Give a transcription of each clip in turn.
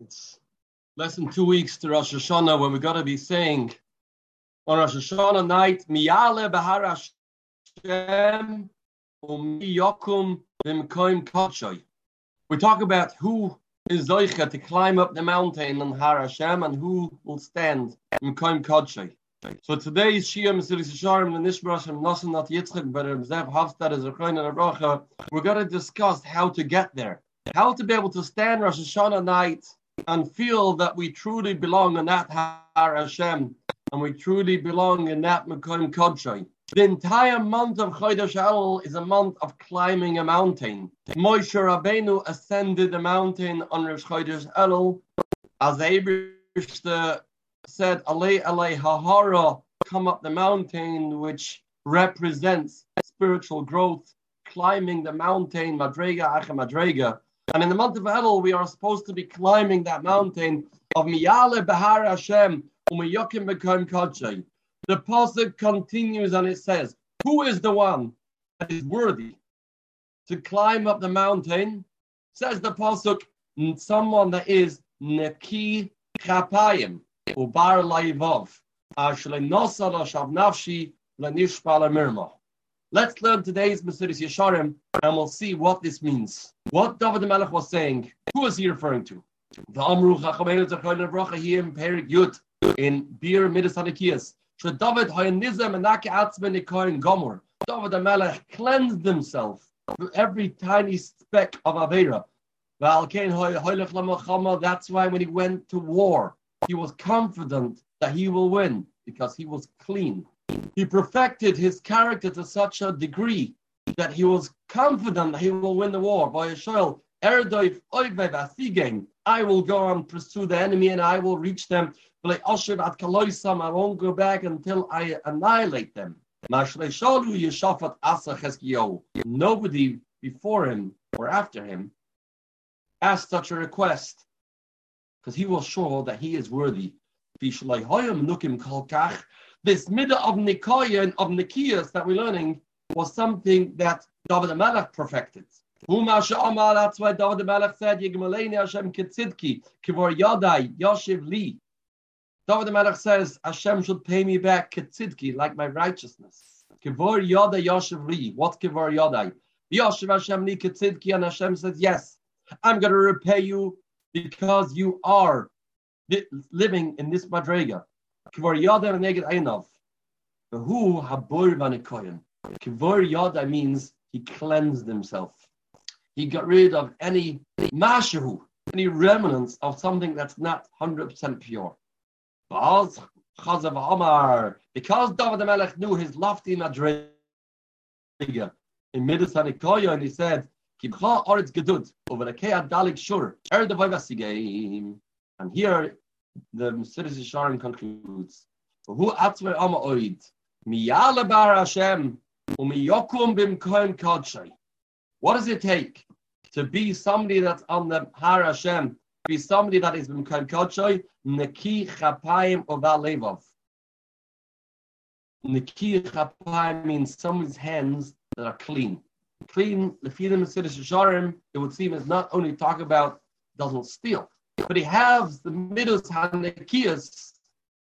It's less than two weeks to Rosh Hashanah when we're going to be saying on Rosh Hashanah night, Miyale Bahar Hashem Umi Yokum Bimkoim Kochoy. We talk about who is Zoicha to climb up the mountain on Har Hashem and who will stand in Koim Kochoy. So today's Shia Mesilas Yesharim and Nishmar Hashem Nasan Nat Yitzchak but Zev Hafstad is a and We're going to discuss how to get there. How to be able to stand Rosh Hashanah night and feel that we truly belong in that Har Hashem and we truly belong in that Mekoim Kodshay. The entire month of Chodesh Elul is a month of climbing a mountain. Moshe Rabbeinu ascended the mountain on Rosh Chodesh Elul as Abraham said, Alei Alei Hahara, come up the mountain, which represents spiritual growth, climbing the mountain, Madrega Acha Madrega. And in the month of Elul, we are supposed to be climbing that mountain of Miyale Bahar Hashem, Umayokim Bekom Kodshei. The pasuk continues and it says, Who is the one that is worthy to climb up the mountain? Says the pasuk, someone that is Neki Chapayim, Ubar Laivov, Ashle Nosala Shav Nafshi, Lanishpala Mirma. Let's learn today's Mesilas Yesharim and we'll see what this means. What David the Melech was saying, who is he referring to? The Amru Chachamenu Zachoyin Bracha here in Perik Yud in Bir Midas Hanikias. So David Hayanizem and Naki Atzman Nikoin Gomor. David the Melech cleansed himself from every tiny speck of Avera. That's why when he went to war, he was confident that he will win because he was clean. He perfected his character to such a degree that he was confident that he will win the war. By Yisrael, I will go and pursue the enemy and I will reach them. I won't go back until I annihilate them. Nobody before him or after him asked such a request because he was sure that he is worthy. This middle of Nikaya and of Nikias that we're learning was something that David Melech perfected. That's why David Melech said, Hashem Kivor Yadai, Yoshiv Li. David Melech says, Hashem should pay me back Kitzidki, like my righteousness. Kivor Yadai Yoshiv Li. What Kivor Yadai? Yoshiv Hashem Li Kitzidki, and Hashem says, Yes, I'm going to repay you because you are living in this Madrega. Kvar Yada Neged Vanikoyan. Kvar Yada means he cleansed himself. He got rid of any mashahu, any remnants of something that's not 100% pure. Because David Melech knew his lofty Madrega in Midas Hanikoya, and he said, Kibcha Oritz Gedud, over the Kea Dalik Shur, Er the And here the Mesilas Yesharim concludes, Who atzver ama oid, miyale bar Hashem, umiyokum bim kohen kodshay. What does it take to be somebody that's on the Har Hashem, to be somebody that is bim kohen kodshay, neki chapayim oval levov. Neki chapayim means someone's hands that are clean. Clean, the feeling of Mesilas Yesharim, it would seem is not only talk about doesn't steal, but he has the midus hanekiyas,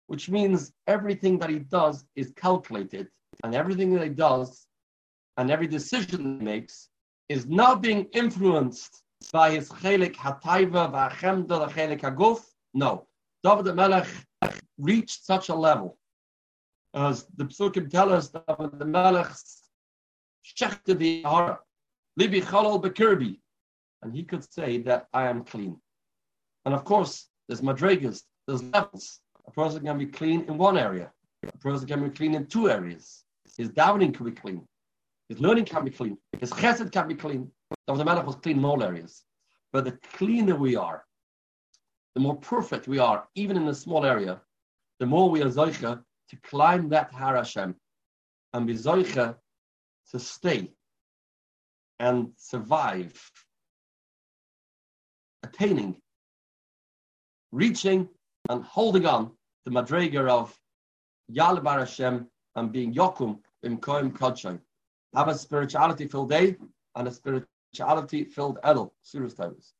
which means everything that he does is calculated, and everything that he does and every decision he makes is not being influenced by his chelik hatayva v'achemda chelik haguf. No, David the Melech reached such a level, as the psukim tell us, David Melech shechte the hara, libi chalal bekirbi, and he could say that I am clean. And of course, there's madrigas, there's levels. A person can be clean in one area. A person can be clean in two areas. His davening can be clean. His learning can be clean. His chesed can be clean. The Melech was clean in all areas. But the cleaner we are, the more perfect we are, even in a small area, the more we are zoicha to climb that Har Hashem and be zoicha to stay and survive, attaining reaching and holding on the madriger of Yalabar Hashem and being Yokum in Koim Kodshay. Have a spirituality filled day and a spirituality filled Edel, Surah Tavis.